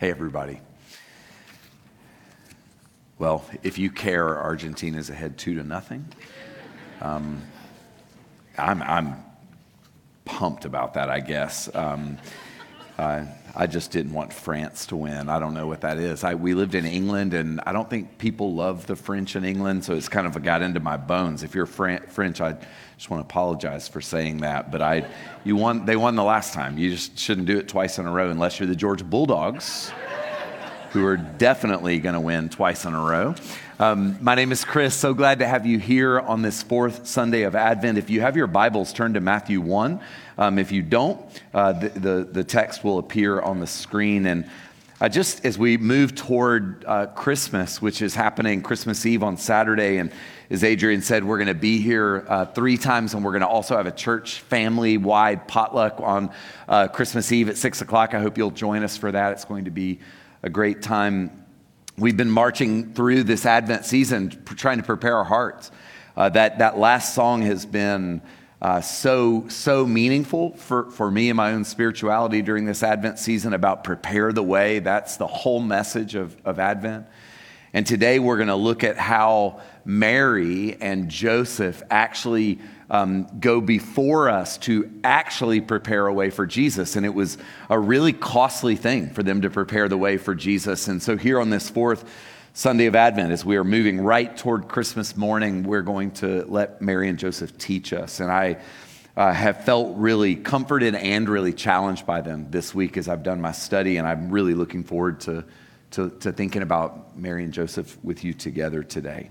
Hey, everybody. Well, if you care, Argentina's ahead two to nothing. Um, I'm, I'm pumped about that, I guess. Um, uh, I just didn't want France to win. I don't know what that is. I, we lived in England, and I don't think people love the French in England, so it's kind of got into my bones. If you're Fran- French, I just want to apologize for saying that. But I, you won. They won the last time. You just shouldn't do it twice in a row unless you're the Georgia Bulldogs who are definitely going to win twice in a row. Um, my name is Chris. So glad to have you here on this fourth Sunday of Advent. If you have your Bibles, turn to Matthew 1. Um, if you don't, uh, the, the, the, text will appear on the screen. And uh, just as we move toward uh, Christmas, which is happening Christmas Eve on Saturday, and as Adrian said, we're going to be here uh, three times, and we're going to also have a church family wide potluck on uh, Christmas Eve at 6 o'clock. I hope you'll join us for that. It's going to be a great time. We've been marching through this Advent season, trying to prepare our hearts. Uh, that, that last song has been uh, so, so meaningful for, for me and my own spirituality during this Advent season about prepare the way. That's the whole message of, of Advent. And today we're going to look at how Mary and Joseph actually um, go before us to actually prepare a way for Jesus. And it was a really costly thing for them to prepare the way for Jesus. And so, here on this fourth Sunday of Advent, as we are moving right toward Christmas morning, we're going to let Mary and Joseph teach us. And I uh, have felt really comforted and really challenged by them this week as I've done my study. And I'm really looking forward to, to, to thinking about Mary and Joseph with you together today.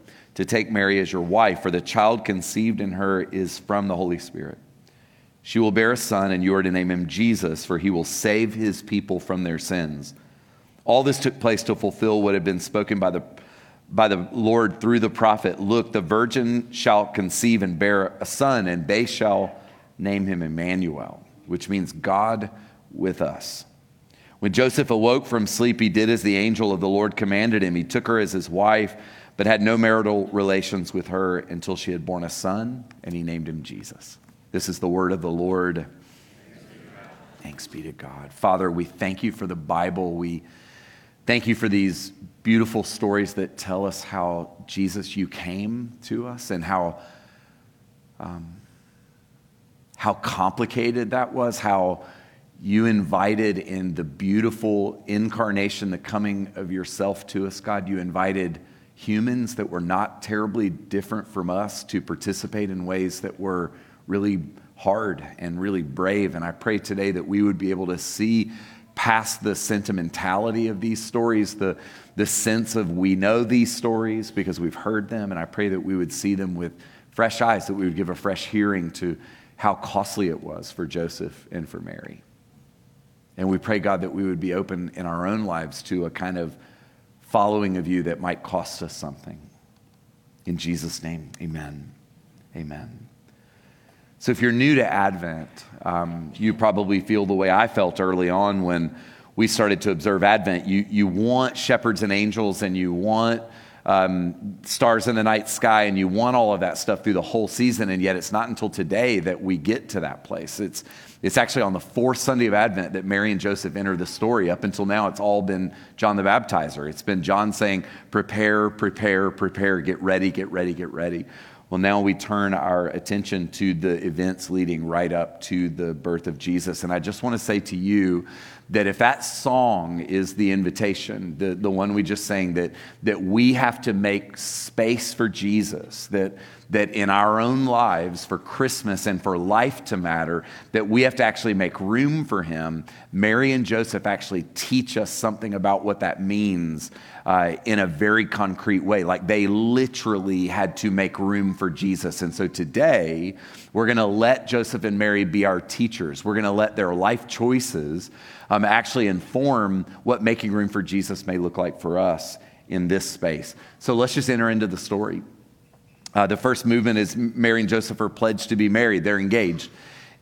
to take Mary as your wife, for the child conceived in her is from the Holy Spirit. She will bear a son, and you are to name him Jesus, for he will save his people from their sins. All this took place to fulfill what had been spoken by the, by the Lord through the prophet Look, the virgin shall conceive and bear a son, and they shall name him Emmanuel, which means God with us. When Joseph awoke from sleep, he did as the angel of the Lord commanded him. He took her as his wife but had no marital relations with her until she had borne a son, and he named him Jesus. This is the word of the Lord. Thanks be to God. Father, we thank you for the Bible. We thank you for these beautiful stories that tell us how, Jesus, you came to us and how, um, how complicated that was, how you invited in the beautiful incarnation, the coming of yourself to us, God. You invited humans that were not terribly different from us to participate in ways that were really hard and really brave. And I pray today that we would be able to see past the sentimentality of these stories, the, the sense of we know these stories because we've heard them. And I pray that we would see them with fresh eyes, that we would give a fresh hearing to how costly it was for Joseph and for Mary. And we pray, God, that we would be open in our own lives to a kind of following of you that might cost us something. In Jesus' name, amen. Amen. So, if you're new to Advent, um, you probably feel the way I felt early on when we started to observe Advent. You, you want shepherds and angels, and you want um, stars in the night sky, and you want all of that stuff through the whole season, and yet it's not until today that we get to that place. It's, it's actually on the fourth Sunday of Advent that Mary and Joseph enter the story. Up until now, it's all been John the Baptizer. It's been John saying, Prepare, prepare, prepare, get ready, get ready, get ready. Well, now we turn our attention to the events leading right up to the birth of Jesus. And I just want to say to you that if that song is the invitation, the, the one we just sang, that, that we have to make space for Jesus, that, that in our own lives, for Christmas and for life to matter, that we have to actually make room for him, Mary and Joseph actually teach us something about what that means uh, in a very concrete way. Like they literally had to make room for Jesus. And so today, we're going to let Joseph and Mary be our teachers. We're going to let their life choices um, actually inform what making room for Jesus may look like for us in this space. So let's just enter into the story. Uh, the first movement is Mary and Joseph are pledged to be married, they're engaged.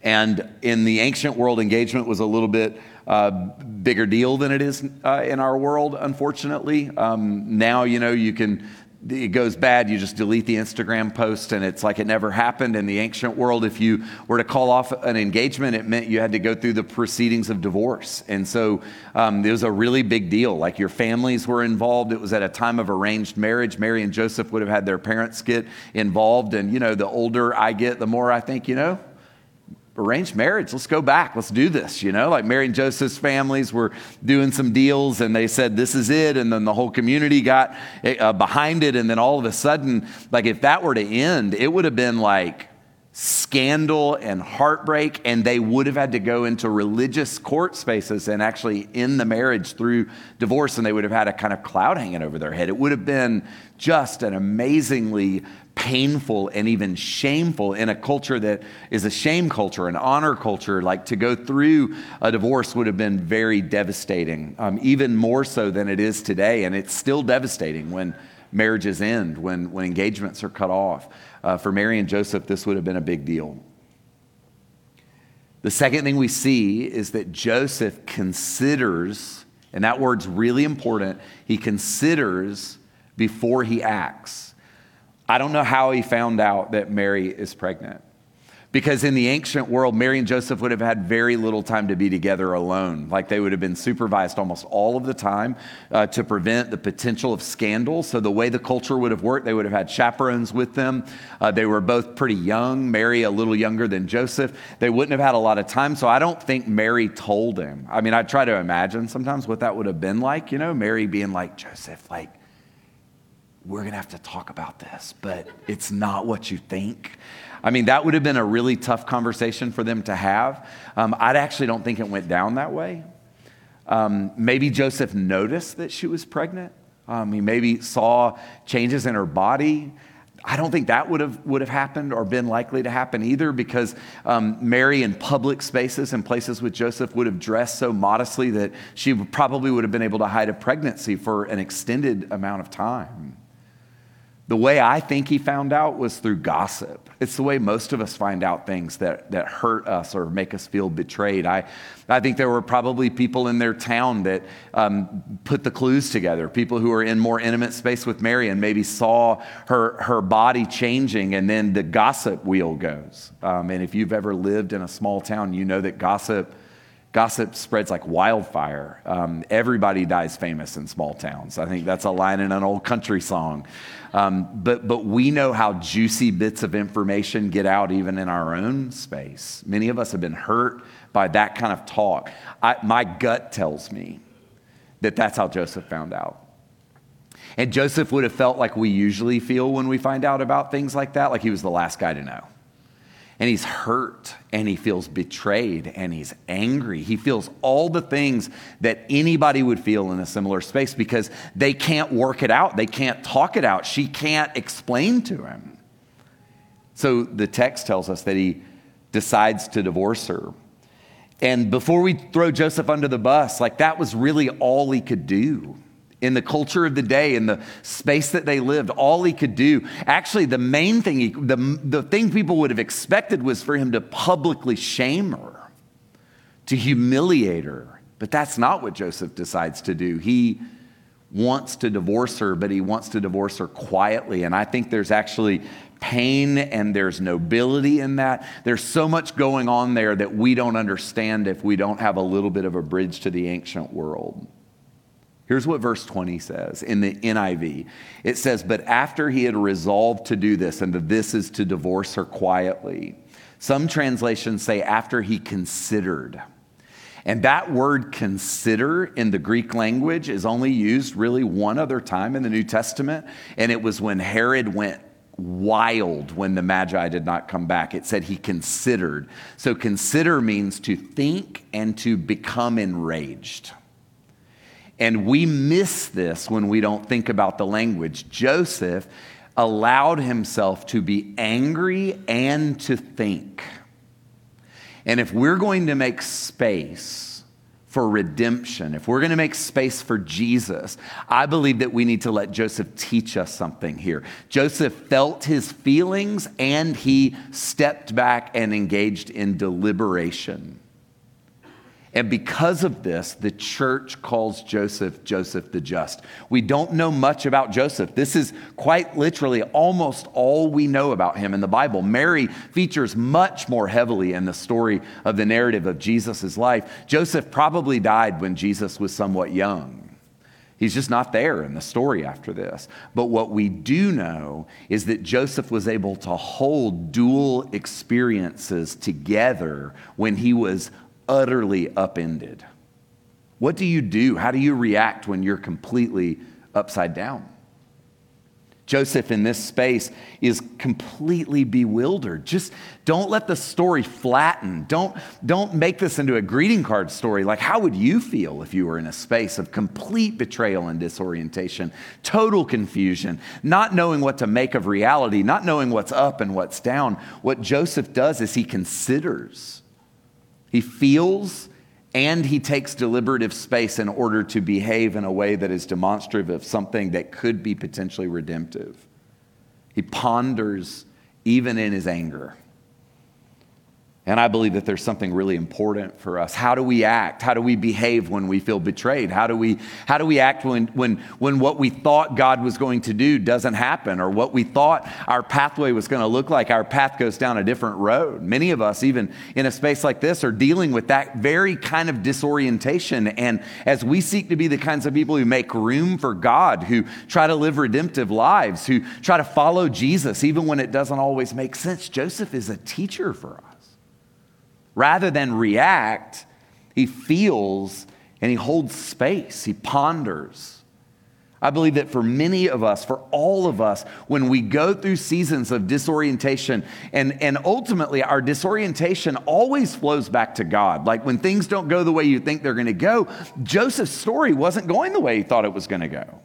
And in the ancient world, engagement was a little bit uh, bigger deal than it is uh, in our world, unfortunately. Um, now, you know, you can it goes bad, you just delete the Instagram post and it's like it never happened. In the ancient world, if you were to call off an engagement, it meant you had to go through the proceedings of divorce. And so um, it was a really big deal. Like your families were involved. It was at a time of arranged marriage. Mary and Joseph would have had their parents get involved. And, you know, the older I get, the more I think, you know, arranged marriage. Let's go back. Let's do this. You know, like Mary and Joseph's families were doing some deals and they said, this is it. And then the whole community got uh, behind it. And then all of a sudden, like if that were to end, it would have been like scandal and heartbreak. And they would have had to go into religious court spaces and actually end the marriage through divorce. And they would have had a kind of cloud hanging over their head. It would have been just an amazingly painful and even shameful in a culture that is a shame culture, an honor culture. Like to go through a divorce would have been very devastating, um, even more so than it is today. And it's still devastating when marriages end, when, when engagements are cut off. Uh, for Mary and Joseph, this would have been a big deal. The second thing we see is that Joseph considers, and that word's really important, he considers before he acts. I don't know how he found out that Mary is pregnant. Because in the ancient world, Mary and Joseph would have had very little time to be together alone. Like they would have been supervised almost all of the time uh, to prevent the potential of scandal. So, the way the culture would have worked, they would have had chaperones with them. Uh, they were both pretty young, Mary a little younger than Joseph. They wouldn't have had a lot of time. So, I don't think Mary told him. I mean, I try to imagine sometimes what that would have been like, you know, Mary being like, Joseph, like, we're going to have to talk about this, but it's not what you think. I mean, that would have been a really tough conversation for them to have. Um, I actually don't think it went down that way. Um, maybe Joseph noticed that she was pregnant. Um, he maybe saw changes in her body. I don't think that would have, would have happened or been likely to happen either because um, Mary in public spaces and places with Joseph would have dressed so modestly that she probably would have been able to hide a pregnancy for an extended amount of time. The way I think he found out was through gossip. It's the way most of us find out things that, that hurt us or make us feel betrayed. I, I think there were probably people in their town that um, put the clues together, people who were in more intimate space with Mary and maybe saw her, her body changing, and then the gossip wheel goes. Um, and if you've ever lived in a small town, you know that gossip Gossip spreads like wildfire. Um, everybody dies famous in small towns. I think that's a line in an old country song. Um, but, but we know how juicy bits of information get out even in our own space. Many of us have been hurt by that kind of talk. I, my gut tells me that that's how Joseph found out. And Joseph would have felt like we usually feel when we find out about things like that, like he was the last guy to know and he's hurt and he feels betrayed and he's angry. He feels all the things that anybody would feel in a similar space because they can't work it out. They can't talk it out. She can't explain to him. So the text tells us that he decides to divorce her. And before we throw Joseph under the bus, like that was really all he could do in the culture of the day, in the space that they lived, all he could do. Actually, the main thing, he, the, the thing people would have expected was for him to publicly shame her, to humiliate her. But that's not what Joseph decides to do. He wants to divorce her, but he wants to divorce her quietly. And I think there's actually pain and there's nobility in that. There's so much going on there that we don't understand if we don't have a little bit of a bridge to the ancient world. Here's what verse 20 says in the NIV. It says, But after he had resolved to do this, and that this is to divorce her quietly, some translations say, after he considered. And that word consider in the Greek language is only used really one other time in the New Testament, and it was when Herod went wild when the Magi did not come back. It said he considered. So consider means to think and to become enraged. And we miss this when we don't think about the language. Joseph allowed himself to be angry and to think. And if we're going to make space for redemption, if we're going to make space for Jesus, I believe that we need to let Joseph teach us something here. Joseph felt his feelings and he stepped back and engaged in deliberation. And because of this, the church calls Joseph Joseph the Just. We don't know much about Joseph. This is quite literally almost all we know about him in the Bible. Mary features much more heavily in the story of the narrative of Jesus' life. Joseph probably died when Jesus was somewhat young. He's just not there in the story after this. But what we do know is that Joseph was able to hold dual experiences together when he was utterly upended. What do you do? How do you react when you're completely upside down? Joseph in this space is completely bewildered. Just don't let the story flatten. Don't, don't make this into a greeting card story. Like, how would you feel if you were in a space of complete betrayal and disorientation, total confusion, not knowing what to make of reality, not knowing what's up and what's down? What Joseph does is he considers he feels and he takes deliberative space in order to behave in a way that is demonstrative of something that could be potentially redemptive. He ponders even in his anger. And I believe that there's something really important for us. How do we act? How do we behave when we feel betrayed? How do we, how do we act when, when, when what we thought God was going to do doesn't happen or what we thought our pathway was going to look like? Our path goes down a different road. Many of us, even in a space like this, are dealing with that very kind of disorientation. And as we seek to be the kinds of people who make room for God, who try to live redemptive lives, who try to follow Jesus, even when it doesn't always make sense, Joseph is a teacher for us. Rather than react, he feels and he holds space, he ponders. I believe that for many of us, for all of us, when we go through seasons of disorientation, and, and ultimately our disorientation always flows back to God. Like when things don't go the way you think they're going to go, Joseph's story wasn't going the way he thought it was going to go.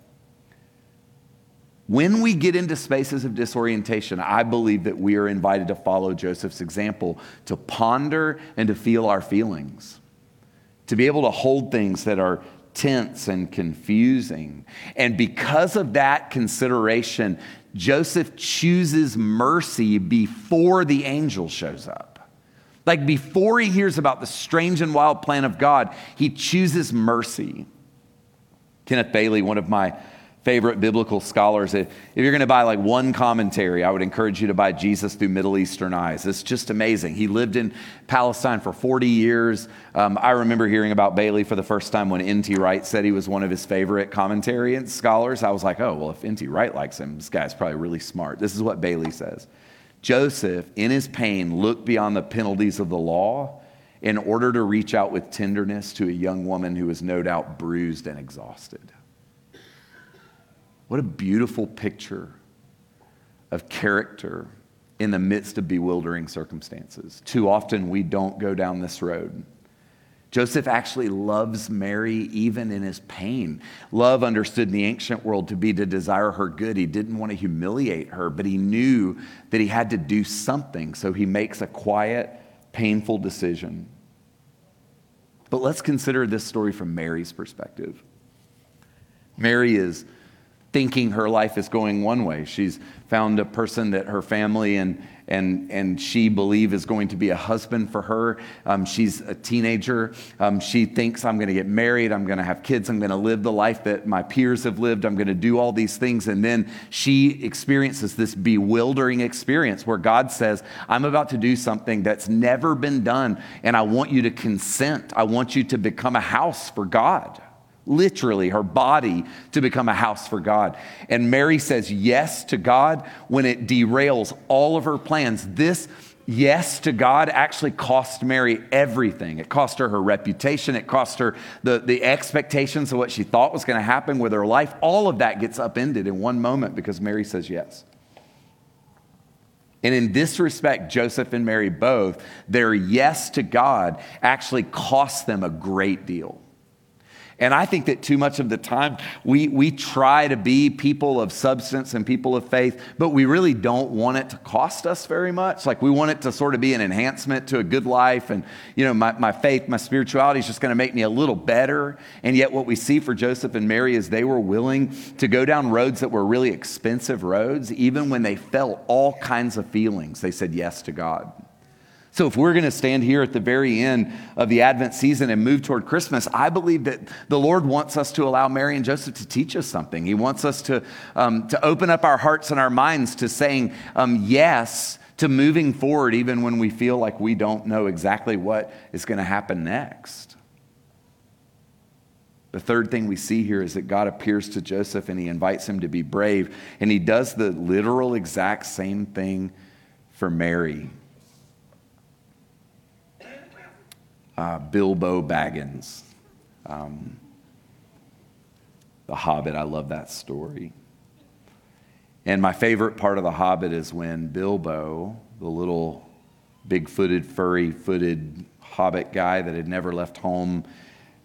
When we get into spaces of disorientation, I believe that we are invited to follow Joseph's example, to ponder and to feel our feelings, to be able to hold things that are tense and confusing. And because of that consideration, Joseph chooses mercy before the angel shows up. Like before he hears about the strange and wild plan of God, he chooses mercy. Kenneth Bailey, one of my favorite biblical scholars. If you're going to buy like one commentary, I would encourage you to buy Jesus Through Middle Eastern Eyes. It's just amazing. He lived in Palestine for 40 years. Um, I remember hearing about Bailey for the first time when N.T. Wright said he was one of his favorite commentary and scholars. I was like, oh, well, if N.T. Wright likes him, this guy's probably really smart. This is what Bailey says Joseph, in his pain, looked beyond the penalties of the law in order to reach out with tenderness to a young woman who was no doubt bruised and exhausted. What a beautiful picture of character in the midst of bewildering circumstances. Too often we don't go down this road. Joseph actually loves Mary even in his pain. Love, understood in the ancient world to be to desire her good. He didn't want to humiliate her, but he knew that he had to do something, so he makes a quiet, painful decision. But let's consider this story from Mary's perspective. Mary is thinking her life is going one way. She's found a person that her family and, and, and she believe is going to be a husband for her. Um, she's a teenager. Um, she thinks, I'm going to get married. I'm going to have kids. I'm going to live the life that my peers have lived. I'm going to do all these things. And then she experiences this bewildering experience where God says, I'm about to do something that's never been done. And I want you to consent. I want you to become a house for God literally her body to become a house for God. And Mary says yes to God when it derails all of her plans. This yes to God actually cost Mary everything. It cost her her reputation, it cost her the, the expectations of what she thought was going to happen with her life. All of that gets upended in one moment because Mary says yes. And in this respect, Joseph and Mary both, their yes to God actually cost them a great deal. And I think that too much of the time we, we try to be people of substance and people of faith, but we really don't want it to cost us very much. Like we want it to sort of be an enhancement to a good life. And, you know, my, my faith, my spirituality is just going to make me a little better. And yet, what we see for Joseph and Mary is they were willing to go down roads that were really expensive roads, even when they felt all kinds of feelings. They said yes to God. So, if we're going to stand here at the very end of the Advent season and move toward Christmas, I believe that the Lord wants us to allow Mary and Joseph to teach us something. He wants us to, um, to open up our hearts and our minds to saying um, yes to moving forward, even when we feel like we don't know exactly what is going to happen next. The third thing we see here is that God appears to Joseph and he invites him to be brave, and he does the literal exact same thing for Mary. Uh, Bilbo Baggins. Um, the Hobbit, I love that story. And my favorite part of The Hobbit is when Bilbo, the little big footed, furry footed hobbit guy that had never left home,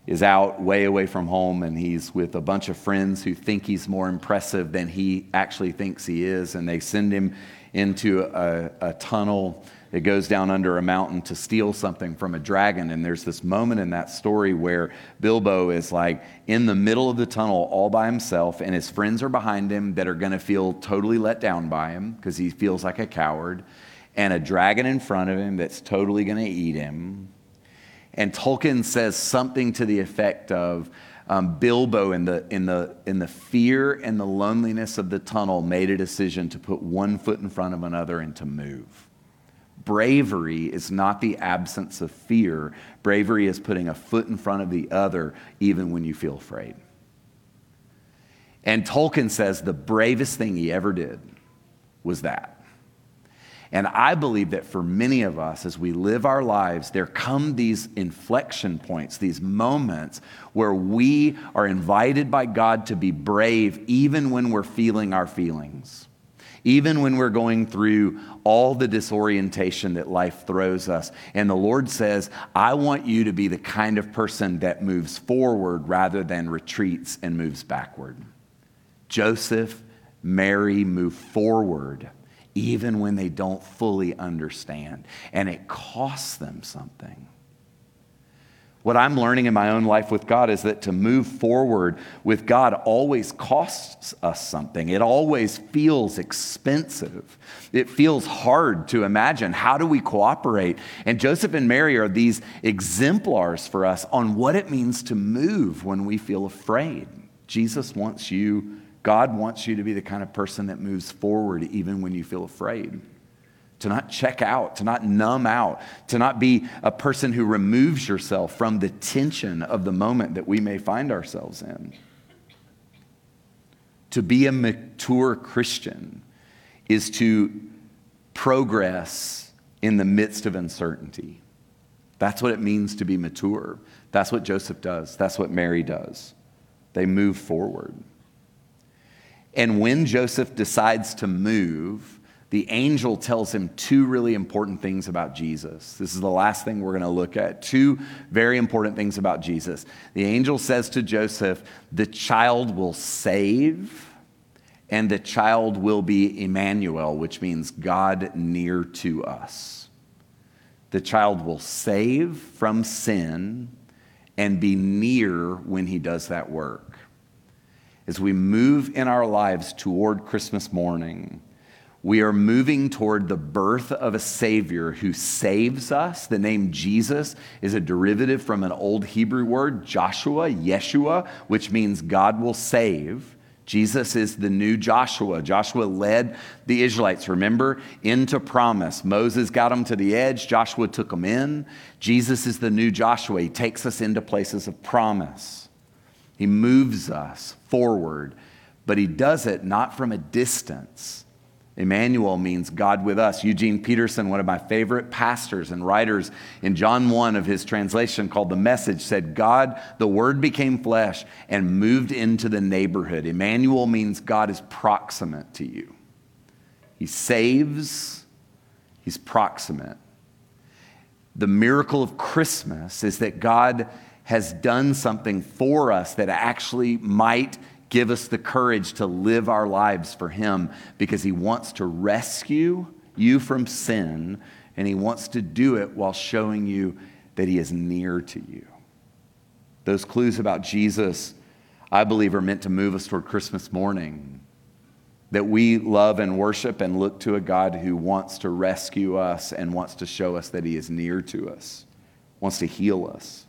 is out way away from home and he's with a bunch of friends who think he's more impressive than he actually thinks he is. And they send him into a, a tunnel it goes down under a mountain to steal something from a dragon. And there's this moment in that story where Bilbo is like in the middle of the tunnel all by himself, and his friends are behind him that are going to feel totally let down by him because he feels like a coward, and a dragon in front of him that's totally going to eat him. And Tolkien says something to the effect of, um, Bilbo, in the, in, the, in the fear and the loneliness of the tunnel, made a decision to put one foot in front of another and to move. Bravery is not the absence of fear. Bravery is putting a foot in front of the other, even when you feel afraid. And Tolkien says the bravest thing he ever did was that. And I believe that for many of us, as we live our lives, there come these inflection points, these moments where we are invited by God to be brave, even when we're feeling our feelings even when we're going through all the disorientation that life throws us. And the Lord says, I want you to be the kind of person that moves forward rather than retreats and moves backward. Joseph, Mary move forward even when they don't fully understand, and it costs them something. What I'm learning in my own life with God is that to move forward with God always costs us something. It always feels expensive. It feels hard to imagine. How do we cooperate? And Joseph and Mary are these exemplars for us on what it means to move when we feel afraid. Jesus wants you, God wants you to be the kind of person that moves forward even when you feel afraid to not check out, to not numb out, to not be a person who removes yourself from the tension of the moment that we may find ourselves in. To be a mature Christian is to progress in the midst of uncertainty. That's what it means to be mature. That's what Joseph does. That's what Mary does. They move forward. And when Joseph decides to move, the angel tells him two really important things about Jesus. This is the last thing we're going to look at. Two very important things about Jesus. The angel says to Joseph, The child will save, and the child will be Emmanuel, which means God near to us. The child will save from sin and be near when he does that work. As we move in our lives toward Christmas morning, we are moving toward the birth of a Savior who saves us. The name Jesus is a derivative from an old Hebrew word, Joshua, Yeshua, which means God will save. Jesus is the new Joshua. Joshua led the Israelites, remember, into promise. Moses got them to the edge, Joshua took them in. Jesus is the new Joshua. He takes us into places of promise. He moves us forward, but he does it not from a distance Emmanuel means God with us. Eugene Peterson, one of my favorite pastors and writers, in John 1 of his translation called The Message, said, God, the Word became flesh and moved into the neighborhood. Emmanuel means God is proximate to you. He saves, He's proximate. The miracle of Christmas is that God has done something for us that actually might give us the courage to live our lives for Him because He wants to rescue you from sin and He wants to do it while showing you that He is near to you. Those clues about Jesus, I believe, are meant to move us toward Christmas morning. That we love and worship and look to a God who wants to rescue us and wants to show us that He is near to us, wants to heal us.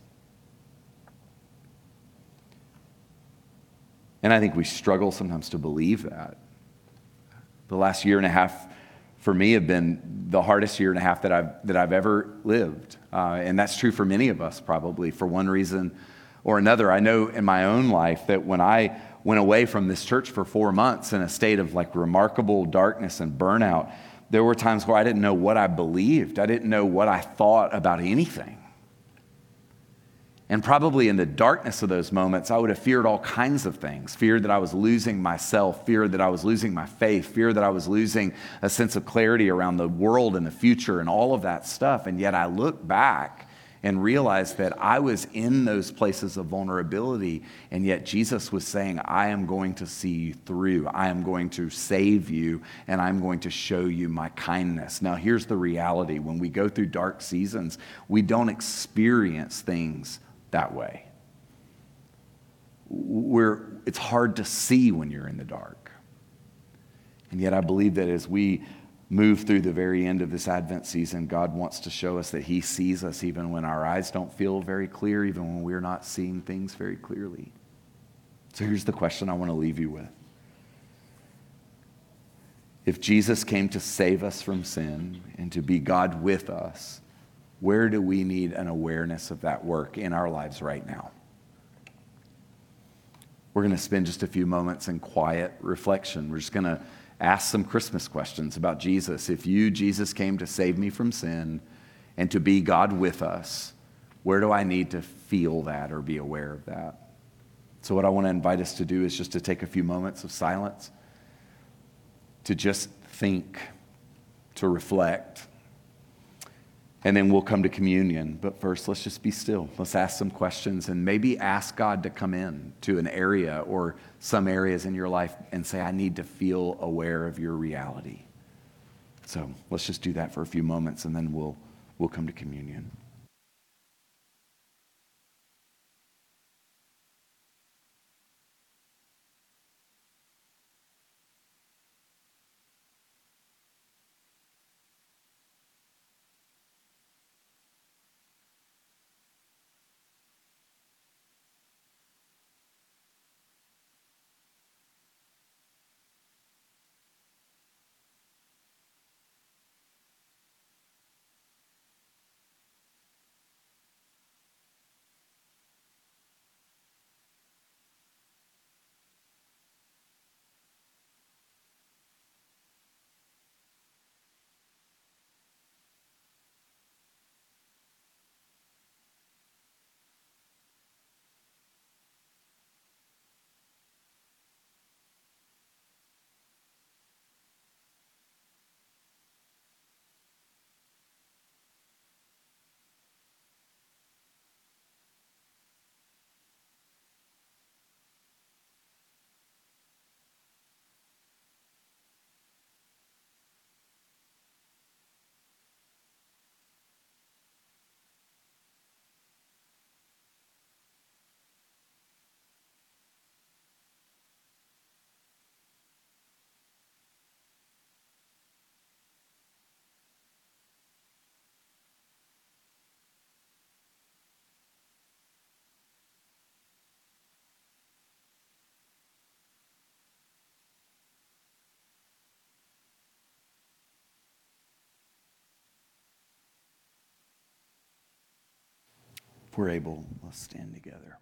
And I think we struggle sometimes to believe that. The last year and a half for me have been the hardest year and a half that I've, that I've ever lived. Uh, and that's true for many of us, probably, for one reason or another. I know in my own life that when I went away from this church for four months in a state of like remarkable darkness and burnout, there were times where I didn't know what I believed. I didn't know what I thought about anything. And probably in the darkness of those moments, I would have feared all kinds of things feared that I was losing myself, feared that I was losing my faith, fear that I was losing a sense of clarity around the world and the future and all of that stuff. And yet I look back and realize that I was in those places of vulnerability, and yet Jesus was saying, I am going to see you through. I am going to save you, and I'm going to show you my kindness. Now, here's the reality when we go through dark seasons, we don't experience things that way. We're, it's hard to see when you're in the dark. And yet, I believe that as we move through the very end of this Advent season, God wants to show us that He sees us even when our eyes don't feel very clear, even when we're not seeing things very clearly. So here's the question I want to leave you with. If Jesus came to save us from sin and to be God with us, where do we need an awareness of that work in our lives right now? We're going to spend just a few moments in quiet reflection. We're just going to ask some Christmas questions about Jesus. If you, Jesus, came to save me from sin and to be God with us, where do I need to feel that or be aware of that? So, what I want to invite us to do is just to take a few moments of silence, to just think, to reflect and then we'll come to communion. But first, let's just be still. Let's ask some questions and maybe ask God to come in to an area or some areas in your life and say, I need to feel aware of your reality. So let's just do that for a few moments and then we'll, we'll come to communion. We're able, let's stand together.